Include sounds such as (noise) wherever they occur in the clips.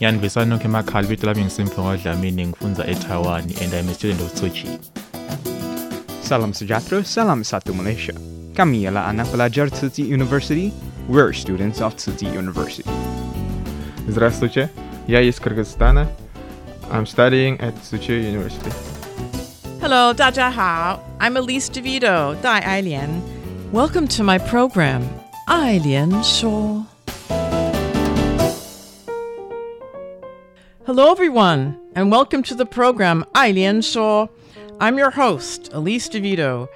Yanvisa nokho emakhala vito lami ngisimfungo Dlamini ngifunza eTaiwan and I'm a student of Tzu Chi. Salam Sujatro, salam satu Malaysia. Kami ialah anak pelajar Tzu Chi University. We're students of Tzu Chi University. Здравствуйте, я из Кыргызстана. I'm studying at Tzu Chi University. Hello, 大家好. I'm Elise DeVito, Dai Ailian. Welcome to my program, Ailian Shuo. Hello, everyone, and welcome to the program, Ailian Shuo. I'm your host, Elise DeVito,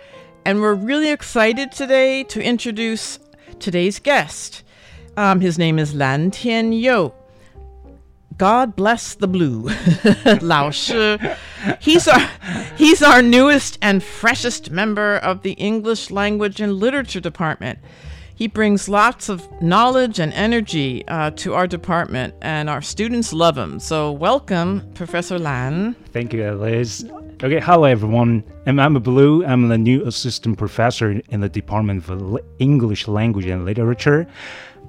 and we're really excited today to introduce today's guest. Um, his name is Lan Tian Yo. God bless the blue. (laughs) Lao Shi. He's our he's our newest and freshest member of the English Language and Literature Department. He brings lots of knowledge and energy uh, to our department, and our students love him. So, welcome, Professor Lan. Thank you, Liz. Okay, hello everyone. I'm, I'm Blue. I'm the new assistant professor in the Department of English Language and Literature.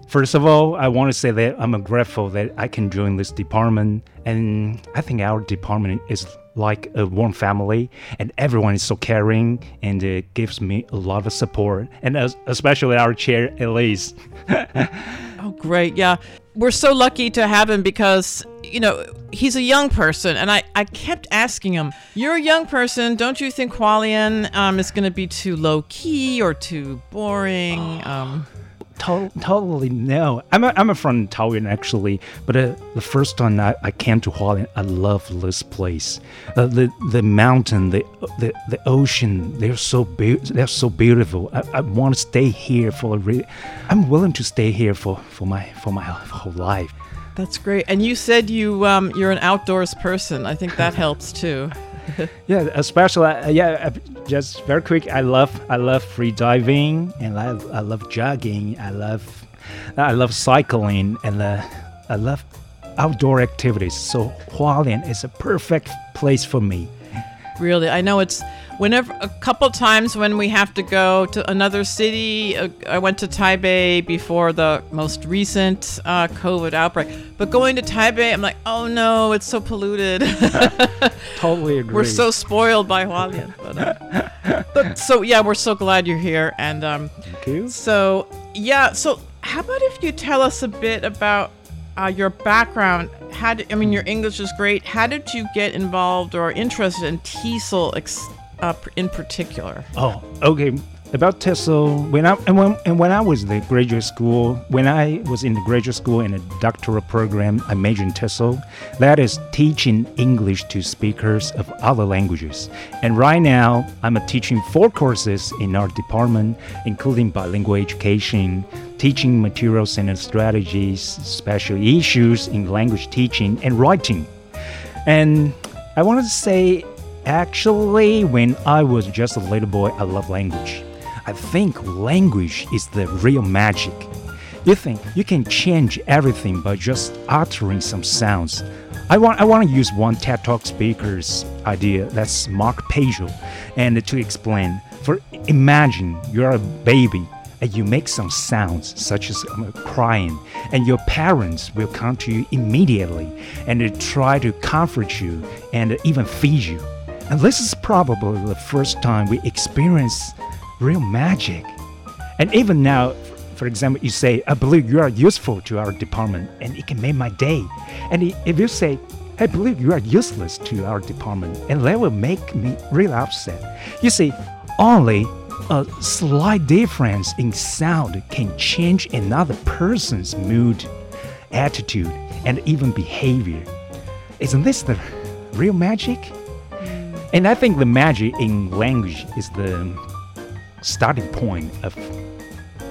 First of all, I want to say that I'm grateful that I can join this department, and I think our department is like a warm family, and everyone is so caring and it gives me a lot of support, and as, especially our chair, Elise. (laughs) Oh, great. Yeah. We're so lucky to have him because, you know, he's a young person. And I, I kept asking him, You're a young person. Don't you think Hualien um, is going to be too low key or too boring? Um, To- totally no. I'm a, I'm a from Taoyuan actually, but uh, the first time I, I came to Hualien, I love this place. Uh, the the mountain, the the, the ocean, they're so be- they're so beautiful. I, I want to stay here for a re- I'm willing to stay here for, for my for my whole life. that's great. And you said you um, you're an outdoors person. I think that helps too. (laughs) Yeah, especially uh, yeah. uh, Just very quick, I love I love free diving and I, I love jogging. I love I love cycling and uh, I love outdoor activities. So Hualien is a perfect place for me. Really, I know it's whenever a couple times when we have to go to another city. Uh, I went to Taipei before the most recent uh, COVID outbreak, but going to Taipei, I'm like, oh no, it's so polluted. (laughs) Totally agree. (laughs) we're so spoiled by Hualien. But, uh, (laughs) but so yeah, we're so glad you're here, and um, Thank you. so yeah, so how about if you tell us a bit about uh, your background? How did, I mean, your English is great. How did you get involved or interested in TESOL ex- uh, in particular? Oh, okay. About TESOL, when I and when, and when I was the graduate school, when I was in the graduate school in a doctoral program, I majored in TESOL. That is teaching English to speakers of other languages. And right now, I'm teaching four courses in our department, including bilingual education, teaching materials and strategies, special issues in language teaching and writing. And I wanted to say, actually, when I was just a little boy, I love language. I think language is the real magic. You think you can change everything by just uttering some sounds. I want I want to use one TED Talk speaker's idea. That's Mark Pagel, and to explain. For imagine you're a baby and you make some sounds such as um, crying, and your parents will come to you immediately and they try to comfort you and even feed you. And this is probably the first time we experience real magic. And even now, for example, you say, I believe you are useful to our department and it can make my day. And if you say, I believe you are useless to our department, and that will make me really upset. You see, only a slight difference in sound can change another person's mood, attitude, and even behavior. Isn't this the real magic? Hmm. And I think the magic in language is the starting point of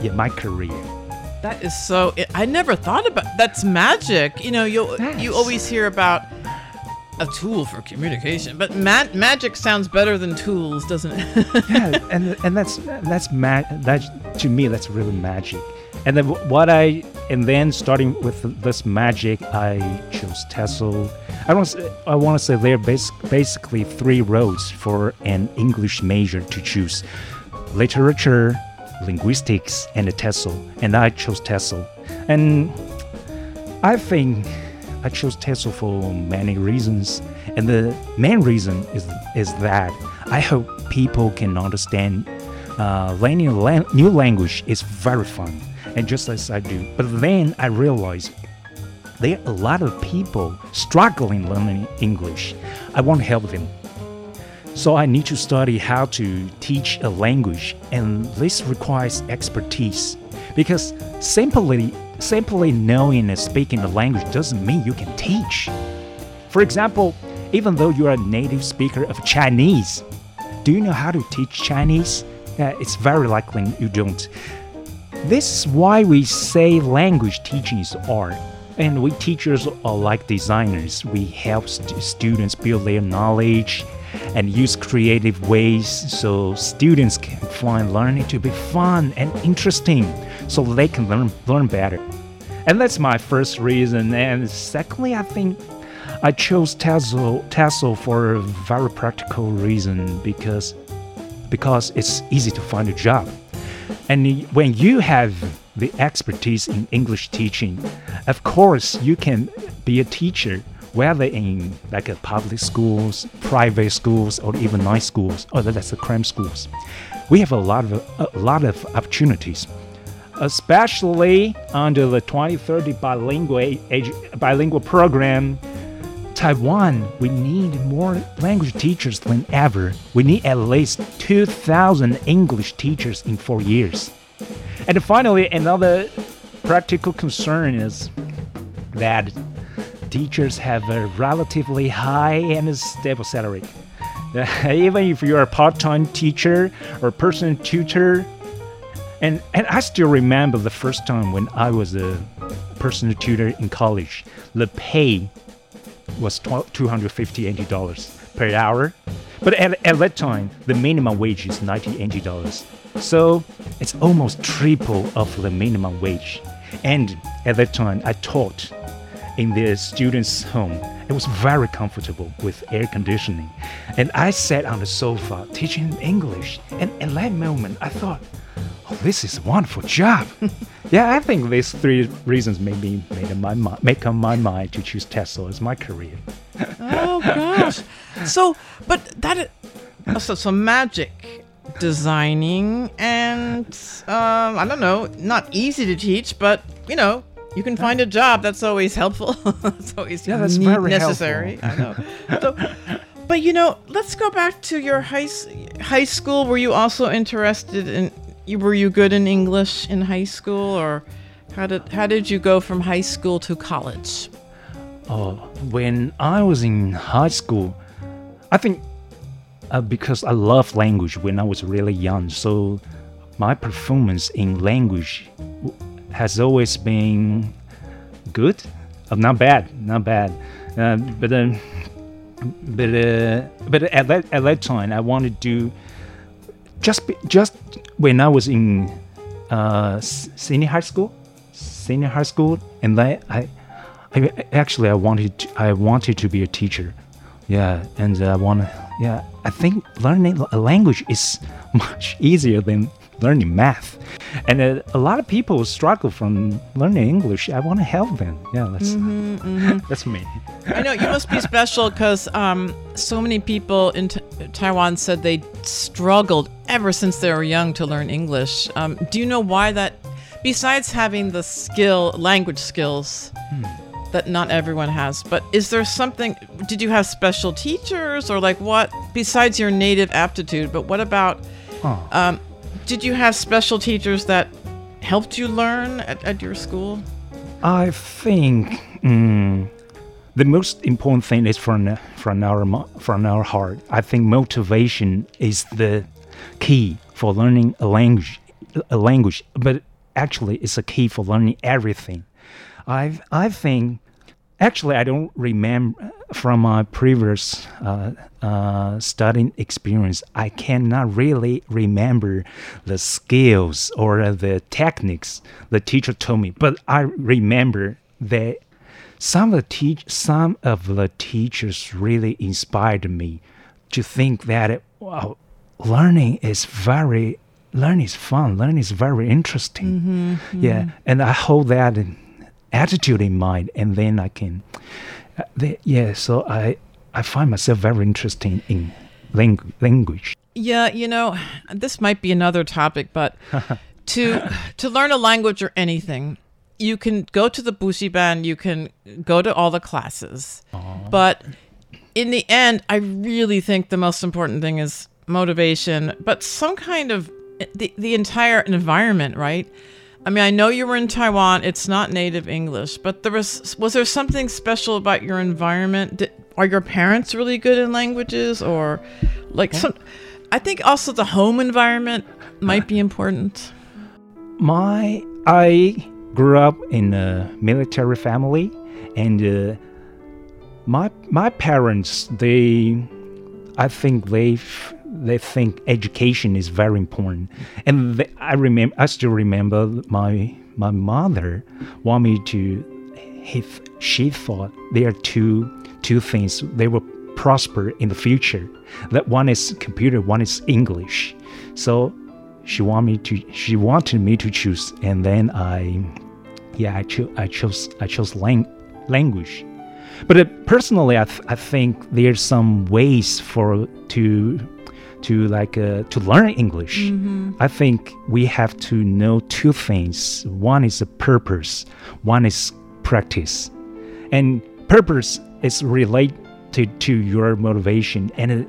yeah, my career. That is so. I never thought about. That's magic. You know, you you always hear about a tool for communication, but ma- magic sounds better than tools, doesn't it? (laughs) yeah, and and that's that's ma- that to me that's really magic. And then what I and then starting with this magic, I chose TESOL. I want I want to say there are bas- basically three roads for an English major to choose: literature, linguistics, and a TESOL. And I chose TESOL. And I think I chose TESOL for many reasons. And the main reason is, is that I hope people can understand uh, learning a la- new language is very fun, and just as I do. But then I realized there are a lot of people struggling learning English. I want to help them. So I need to study how to teach a language, and this requires expertise. Because simply simply knowing and speaking the language doesn't mean you can teach. For example, even though you're a native speaker of Chinese, do you know how to teach Chinese? Uh, it's very likely you don't. This is why we say language teaching is art. And we teachers are like designers. We help st- students build their knowledge and use creative ways so students can find learning to be fun and interesting so they can learn, learn better. And that's my first reason. And secondly, I think I chose TESOL, TESOL for a very practical reason because, because it's easy to find a job. And when you have the expertise in English teaching, of course you can be a teacher whether in like a public schools, private schools, or even night schools, or that's the cram schools. We have a lot of a lot of opportunities, especially under the 2030 bilingual bilingual program. Taiwan, we need more language teachers than ever. We need at least 2,000 English teachers in four years. And finally, another practical concern is that teachers have a relatively high and stable salary. (laughs) even if you're a part-time teacher or personal tutor, and and I still remember the first time when I was a personal tutor in college, the pay was $250 per hour. But at, at that time, the minimum wage is 90 NT dollars. So it's almost triple of the minimum wage. And at that time, I taught in the students' home. It was very comfortable with air conditioning. And I sat on the sofa teaching English. And at that moment, I thought, this is a wonderful job. yeah, I think these three reasons made me made my make up my mind to choose TESOL as my career. oh gosh! (laughs) So, but that so so magic designing and um, I don't know, not easy to teach, but you know, you can find a job. That's always helpful. (laughs) that's always yeah, that's very necessary. Helpful. I know. So, but you know, let's go back to your high high school. Were you also interested in? You were you good in English in high school, or how did how did you go from high school to college? Oh, when I was in high school, I think uh, because I love language when I was really young, so my performance in language has always been good, uh, not bad, not bad. Uh, but uh, but but at that at that time, I wanted to just just when I was in uh, senior high school, senior high school, and I, I actually I wanted to, I wanted to be a teacher. Yeah, and I want. Yeah, I think learning a language is (laughs) much easier than learning math. And uh, a lot of people struggle from learning English. I want to help them. Yeah, that's mm-hmm, mm-hmm. (laughs) that's me. I know you must be (laughs) special because um, so many people in t- Taiwan said they struggled ever since they were young to learn English. Um, do you know why that? Besides having the skill, language skills, hmm. that not everyone has. But is there something? Did you have special teachers, or like what besides your native aptitude? But what about? Oh. Um, did you have special teachers that helped you learn at, at your school? I think mm, the most important thing is from from our from our heart. I think motivation is the key for learning a language, a language. But actually, it's a key for learning everything. I I think actually I don't remember from my previous uh, uh, studying experience. I cannot really remember the skills or the techniques the teacher told me, but I remember that some of the teach some of the teachers really inspired me to think that wow, learning is very learning is fun learning is very interesting yeah and i hold that in, attitude in mind and then i can uh, the, yeah so i i find myself very interesting in langu- language Yeah, you know, this might be another topic, but (laughs) to to learn a language or anything, you can go to the Buxiban, you can go to all the classes. But in the end, I really think the most important thing is motivation, but some kind of the, the entire environment, right? I mean, I know you were in Taiwan. It's not native English, but there was was there something special about your environment? Did, are your parents really good in languages, or like some? I think also the home environment might be important. my i grew up in a military family and uh, my my parents they i think they f- they think education is very important. And they, i remember i still remember my my mother want me to if she thought there are two two things. They will prosper in the future. That one is computer one is english. So she want me to she wanted me to choose. And then i yeah i, cho- I chose i chose lang- language. But uh, personally I, th- I think there's some ways for to to like uh, to learn english i think we have to know two things. One is a purpose. One is practice. And purpose is related to your motivation. And uh,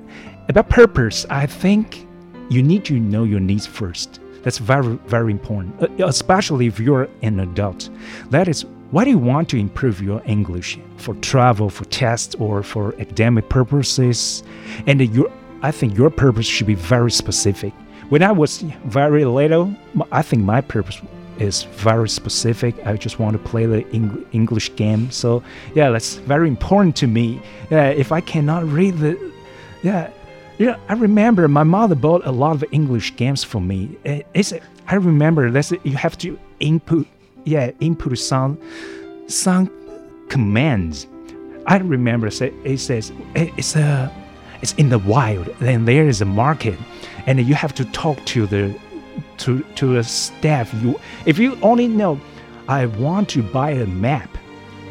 about purpose i think you need to know your needs first. That's very very important uh, especially if you're an adult. That is why do you want to improve your english? For travel for tests or for academic purposes? And your i think your purpose should be very specific when i was very little I think my purpose is very specific i just want to play the Eng- english game so yeah that's very important to me yeah if i cannot read the yeah yeah, I remember my mother bought a lot of English games for me. Eh, It's I remember that you have to input, yeah, input some some commands. I remember say- it says eh, it's a it's in the wild. Then there is a market, and you have to talk to the to to the staff. You if you only know, I want to buy a map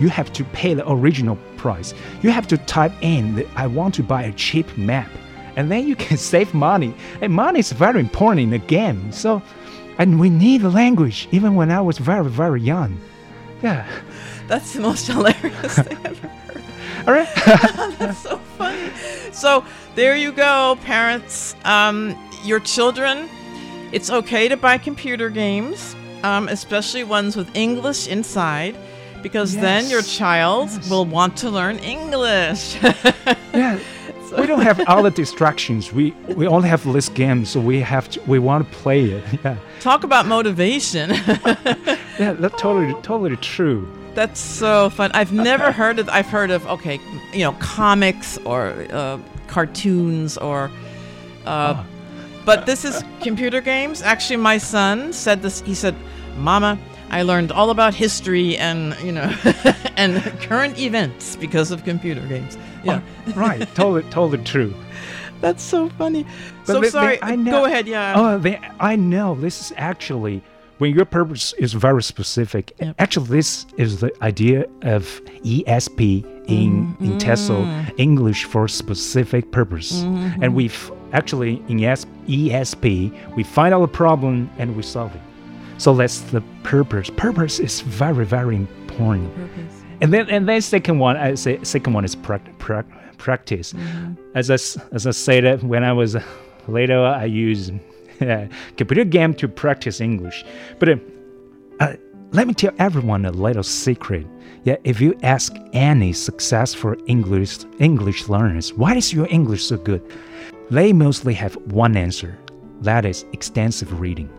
you have to pay the original price. You have to type in that I want to buy a cheap map, and then you can (laughs) save money. And money is very important in the game. So, and we need language even when I was very very young. Yeah. That's the most hilarious (laughs) thing ever. All right. (laughs) That's so funny. So there you go, parents. Um, your children, it's okay to buy computer games, um, especially ones with English inside, because then your child yes. will want to learn English. (laughs) yeah. We don't have (laughs) other distractions. We we only have this game, so we have to. We want to play it. Yeah. Talk about motivation. Yeah. That's totally totally true. That's so fun. I've never (laughs) heard of. I've heard of okay, you know, comics or uh, cartoons or. Uh, Ah. But this is computer games. Actually, my son said this. He said, "Mama, I learned all about history and you know, (laughs) and current events because of computer games." Yeah, Right. totally totally true. that's so funny. But so they- they- sorry. I know- Go ahead. Yeah. Oh, they, I know. This is actually when your purpose is very specific. Yep. Actually, this is the idea of ESP in in TESOL, Mm-hmm. English for specific purpose. And we've actually in ESP we find out the problem and we solve it. So that's the purpose. Purpose is very very important. and then and then second one, I say second one is prac- prac- practice. As I as I said, when I was later, I use uh, (laughs) computer game to practice English. But uh, uh, let me tell everyone a little secret. Yeah, if you ask any successful English English learners, why is your English so good? They mostly have one answer. That is extensive reading.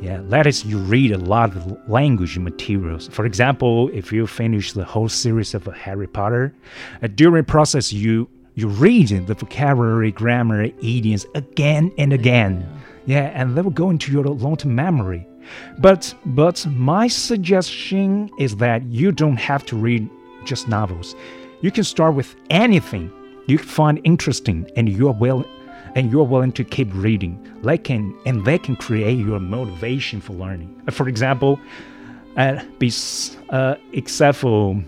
Yeah, that is you read a lot of language materials. For example, if you finish the whole series of Harry Potter, uh, during process you you read the vocabulary, grammar, idioms again and again. Yeah, and they will go into your long-term memory. But but my suggestion is that you don't have to read just novels. You can start with anything you find interesting and you're well and you're willing to keep reading. They can and they can create your motivation for learning. Uh, For example, uh, bes- uh, except for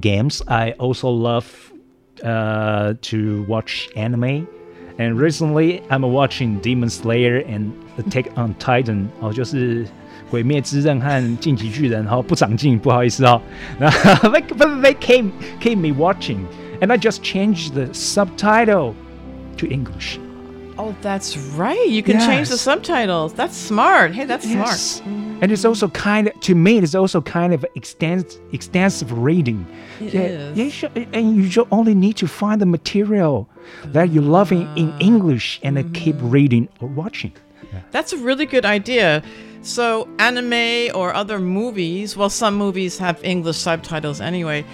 games, I also love uh, to watch anime. And recently, I'm watching Demon Slayer and Attack on Titan，哦，就是《鬼灭之刃》和《进击巨人》，哈，不长进，不好意思哦。they, (laughs) but they came came me watching, and I just changed the subtitle to English. Oh, that's right. You can change the subtitles. That's smart. Hey, that's Yes. smart. And it's also kind of, to me, it's also kind of extens- extensive reading. It yeah, is. yeah, you should- and you should only need to find the material that you love in, in Ah. English and keep Mm-hmm. reading or watching. That's a really good idea. So, anime or other movies, well, some movies have English subtitles anyway,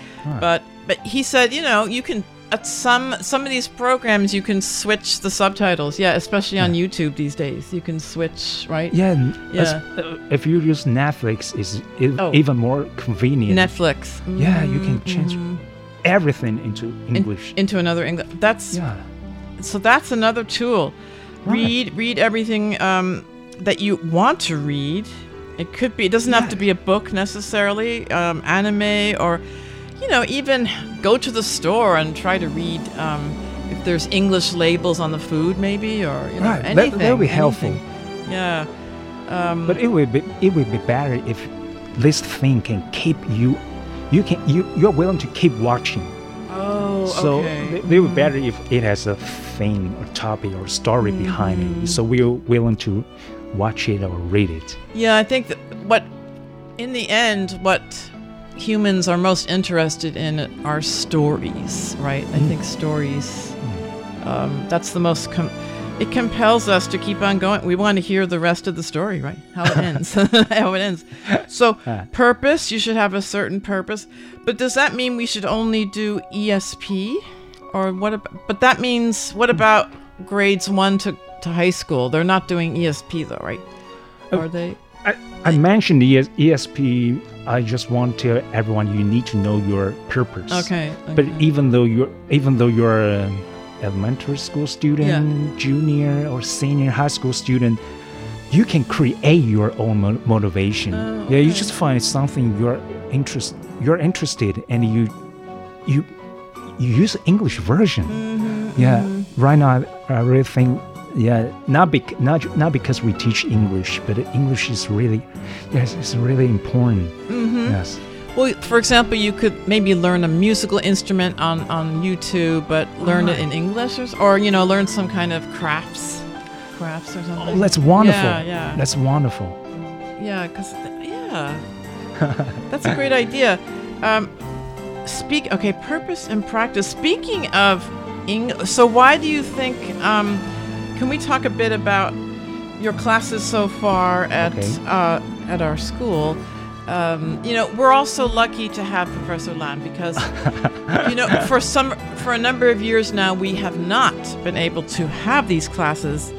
but but he said, you know, you can at some some of these programs you can switch the subtitles. Yeah, especially on YouTube these days, you can switch, right? Yeah, and as- Yeah. uh, if you use Netflix, is Oh. even more convenient. Netflix. Yeah, you can Mhm, change mhm. everything into In- English. into another English. That's yeah. so that's another tool. right. Read read everything um, that you want to read. It could be. It doesn't have to be a book necessarily. Um, anime or, you know, even go to the store and try to read um, if there's English labels on the food, maybe or you know Right, that- anything. that would be helpful. Yeah. Um, But it would be it would be better if this thing can keep you you can you you're willing to keep watching. oh, So okay. it, it would be better if it has a thing or topic or story behind Mm-hmm. it. So we're willing to watch it or read it. Yeah, I think that what, in the end, what humans are most interested in are stories, right? I mm. think stories. Mm. Um, that's the most. Com- it compels us to keep on going. We want to hear the rest of the story, right? How it (laughs) ends. (laughs) How it ends. So, (laughs) purpose. You should have a certain purpose. But does that mean we should only do ESP, or what? Ab- but that means what mm. about grades one to to high school? They're not doing ESP though, right? Uh, are they? I, I mentioned ES, ESP. I just want to tell everyone you need to know your purpose. Okay. But even though you're even though you're an elementary school student, junior or senior high school student, you can create your own mo- motivation. Oh, Yeah, you just find something you're interest you're interested and you you you use English version. Mm-hmm, Yeah, right now I really think yeah not bec- not not because we teach English, but English is really yes it's really important. Mm-hmm. Yes. Well, for example, you could maybe learn a musical instrument on, on YouTube, but learn it in English, or, or you know, learn some kind of crafts, crafts or something. Oh, that's wonderful. Yeah, yeah, That's wonderful. yeah. Because yeah, that's a great idea. Um, speak. Okay, purpose and practice. Speaking of English, so why do you think? Um, can we talk a bit about your classes so far at Okay. uh, at our school? Um, you know, we're also lucky to have Professor Lan because, (laughs) you know, for some for a number of years now, we have not been able to have these classes.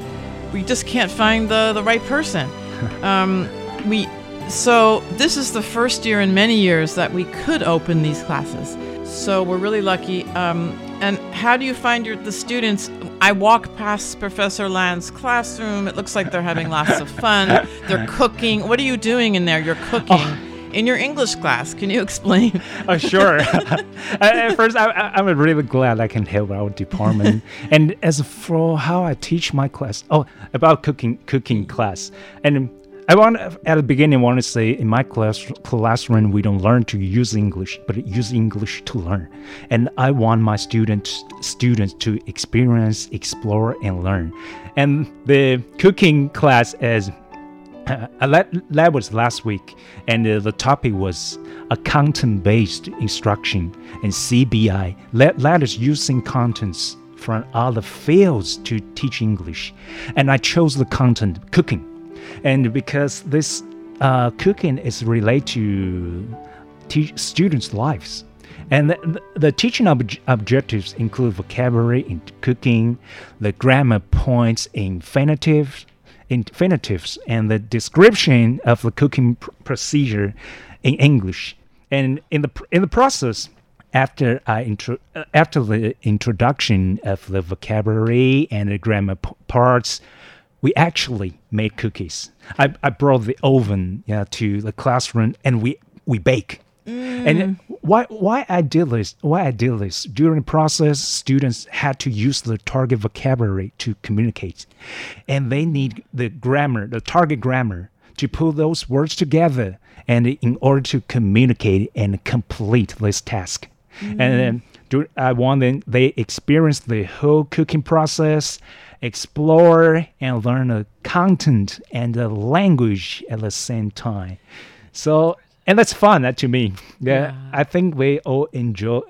We just can't find the the right person. (laughs) Um, we so this is the first year in many years that we could open these classes. So we're really lucky. Um, and how do you find your the students? I walk past Professor Lan's classroom. It looks like they're having lots of fun. They're cooking. What are you doing in there? You're cooking. Oh. In your English class, can you explain? (laughs) Oh, sure. (laughs) At first, I, I, I'm really glad I can help our department. and as for how I teach my class, oh, about cooking, cooking class, and I want at the beginning I want to say in my class classroom we don't learn to use English, but use English to learn. And I want my students students to experience, explore, and learn. And the cooking class is uh, that, was last week, and uh, the topic was a content-based instruction and CBI. That, that is using contents from other fields to teach English, and I chose the content cooking, and because this uh, cooking is related to teach students' lives. And the, the teaching ob- objectives include vocabulary in cooking, the grammar points, infinitives, infinitives and the description of the cooking pr- procedure in English. And in the in the process, after I intro, uh, after the introduction of the vocabulary and the grammar p- parts, we actually made cookies. I, I brought the oven yeah, to the classroom and we we bake. And mm. why why I did this why I did this during the process students had to use the target vocabulary to communicate and they need the grammar the target grammar to put those words together and in order to communicate and complete this task and then dur- I want them they experience the whole cooking process explore and learn the content and the language at the same time. So and that's fun that to me. Yeah, i think we all enjoy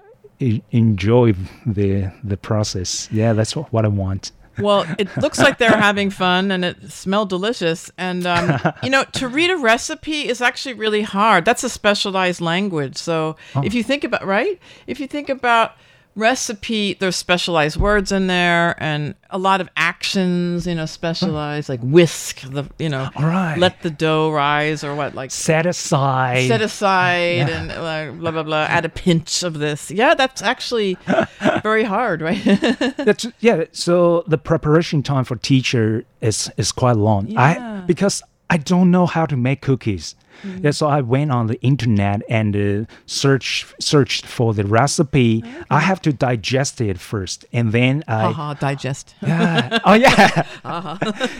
enjoy the the process. Yeah that's what i want Well, it looks like they're having fun and it smelled delicious. And, um, you know, to read a recipe is actually really hard. That's a specialized language. So if you think about, right? If you think about recipe, there's specialized words in there and a lot of actions, you know, specialized, like whisk, the, you know, All right. let the dough rise or what, like set aside set aside and uh, blah, blah, blah, add a pinch of this. Yeah, that's actually (laughs) very hard, right? (laughs) that's yeah so the preparation time for teacher is is quite long i Yeah. because i don't know how to make cookies Mm. yeah so i went on the internet and uh, search searched for the recipe i have to digest it first and then i Haha, digest. (laughs) yeah. Oh yeah. (laughs) Uh-huh.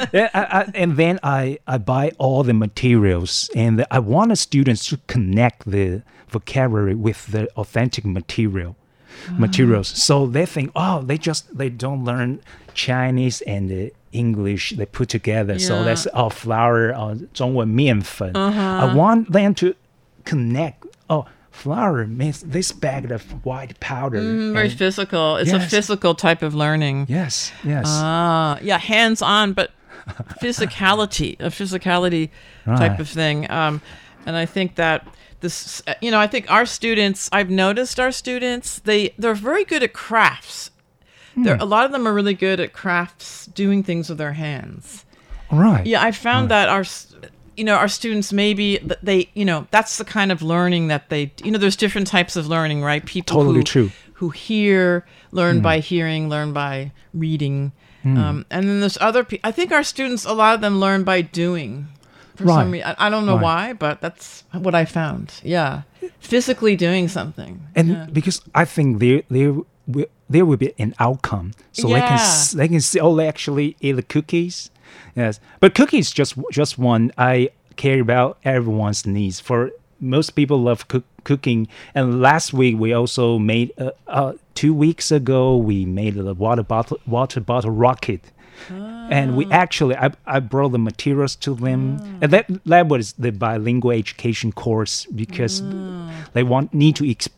(laughs) yeah I, I, and then I I buy all the materials, and I want the students to connect the vocabulary with the authentic material materials. So they think, oh, they just they don't learn Chinese and uh, English. They put together. So Yeah. that's oh flour, uh, 中文面粉. Uh-huh. I want them to connect. Oh. Flour means this bag of white powder. Mm, very and- physical. It's a Yes. physical type of learning. Yes, yes. Ah, yeah, hands on, but physicality, a physicality (laughs) type Right. of thing. Um, and I think that this, you know, I think our students, I've noticed our students, they they're very good at crafts. They're, Hmm. a lot of them are really good at crafts, doing things with their hands. Right. Yeah, I found that our, you know, our students maybe th- they, you know, that's the kind of learning that they, you know, there's different types of learning, right? People Totally who, true. who hear, learn by hearing, learn by reading, um, and then there's other people. I think our students, a lot of them learn by doing. For Right. some reason, I, I don't know Right. why, but that's what I found. Yeah, physically doing something. and Yeah. because I think there there will there will be an outcome, so they can they can see oh they actually eat the cookies, yes. But cookies just just one I care about everyone's needs. For most people love cook, cooking, and last week we also made uh, uh, two weeks ago we made the water bottle water bottle rocket. And we ah. actually, I, I brought the materials to them, and that that was the bilingual education course because ah. they want need to ex-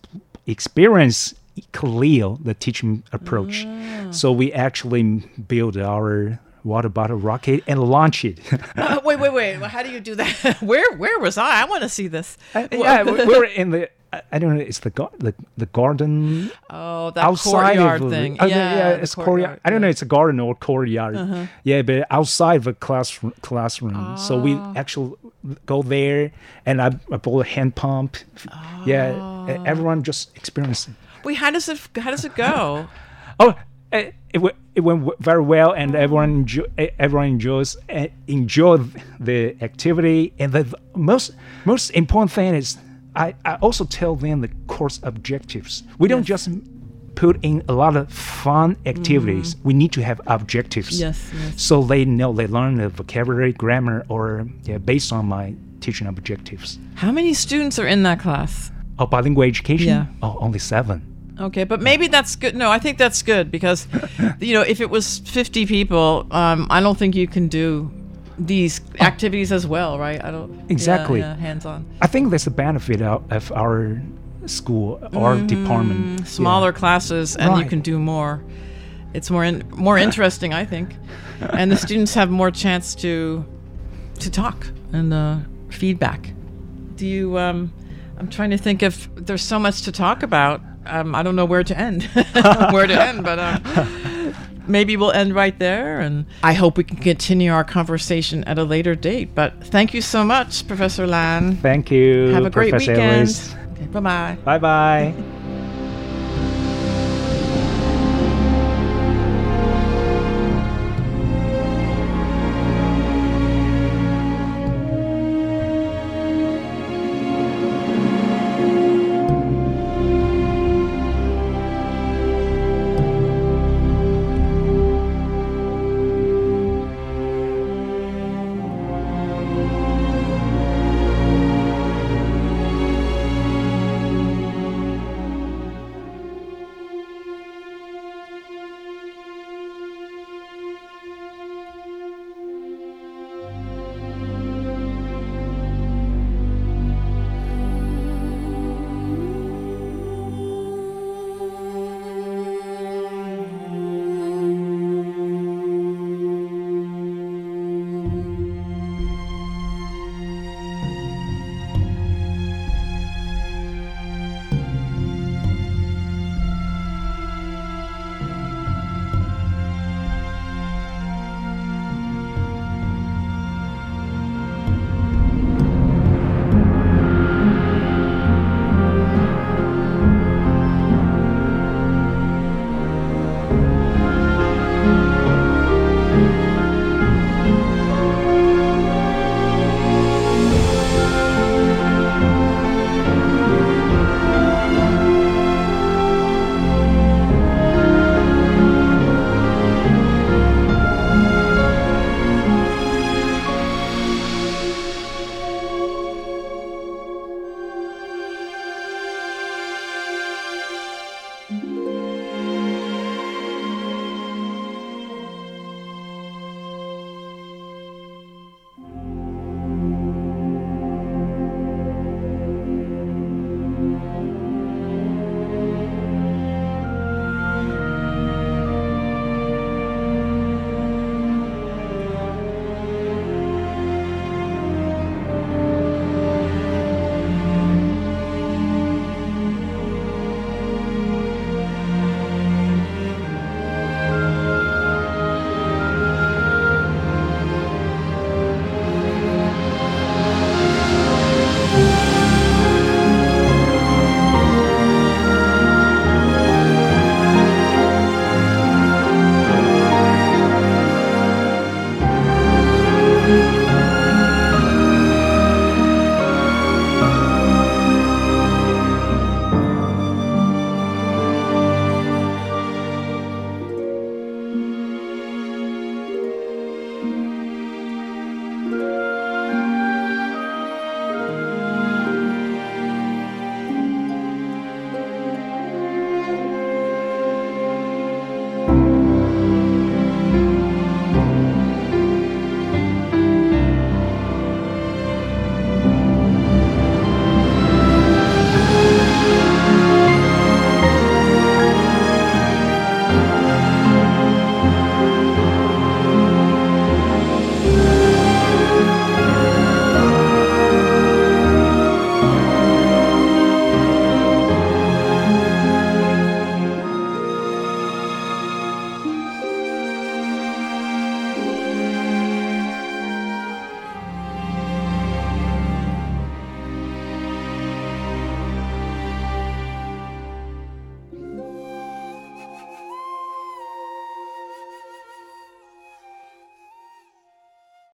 experience clear the teaching approach. Ah. So we actually build our water bottle rocket and launch it. (laughs) Uh, wait, wait, wait. Well, How do you do that? (laughs) where Where was I? I want to see this. yeah, we- we're (laughs) in the. I- don't know. It's the the, the garden Oh, that outside courtyard of thing. Oh, yeah, yeah, it's courtyard. I don't know. Uh-huh. It's a garden or courtyard. Yeah, but outside the classroom. Classroom. So we Ah. actually go there, and I, I bought a hand pump. Yeah, Ah. everyone just experiencing. Wait, how does it how does it go? (laughs) Oh, eh, it went it went very well, and everyone enjoy, everyone enjoys eh, enjoyed the activity. And the most most important thing is, I, I also tell them the course objectives. We don't just put in a lot of fun activities. We need to have objectives. Yes, yes. So they know they learn the vocabulary, grammar, or yeah, based on my teaching objectives. How many students are in that class? Oh, bilingual education? Yeah. Oh, only seven. Okay, but maybe that's good. No, I think that's good because, (laughs) you know, if it was 50 people, um, I don't think you can do these activities as well, right? I don't. Exactly. Yeah, hands on. I think that's the benefit of, of our school, our department. Mm, Smaller Yeah. classes, and you can do more. It's more in, more interesting, I think, and the (laughs) students have more chance to to talk and uh, feedback. Do you? Um, I'm trying to think if there's so much to talk about. Um, I don't know where to end. (laughs) where to end, but. Um, maybe we'll end right there and i hope we can continue our conversation at a later date but thank you so much professor lan Thank you. have a great Professor weekend okay, bye-bye Bye bye. (laughs)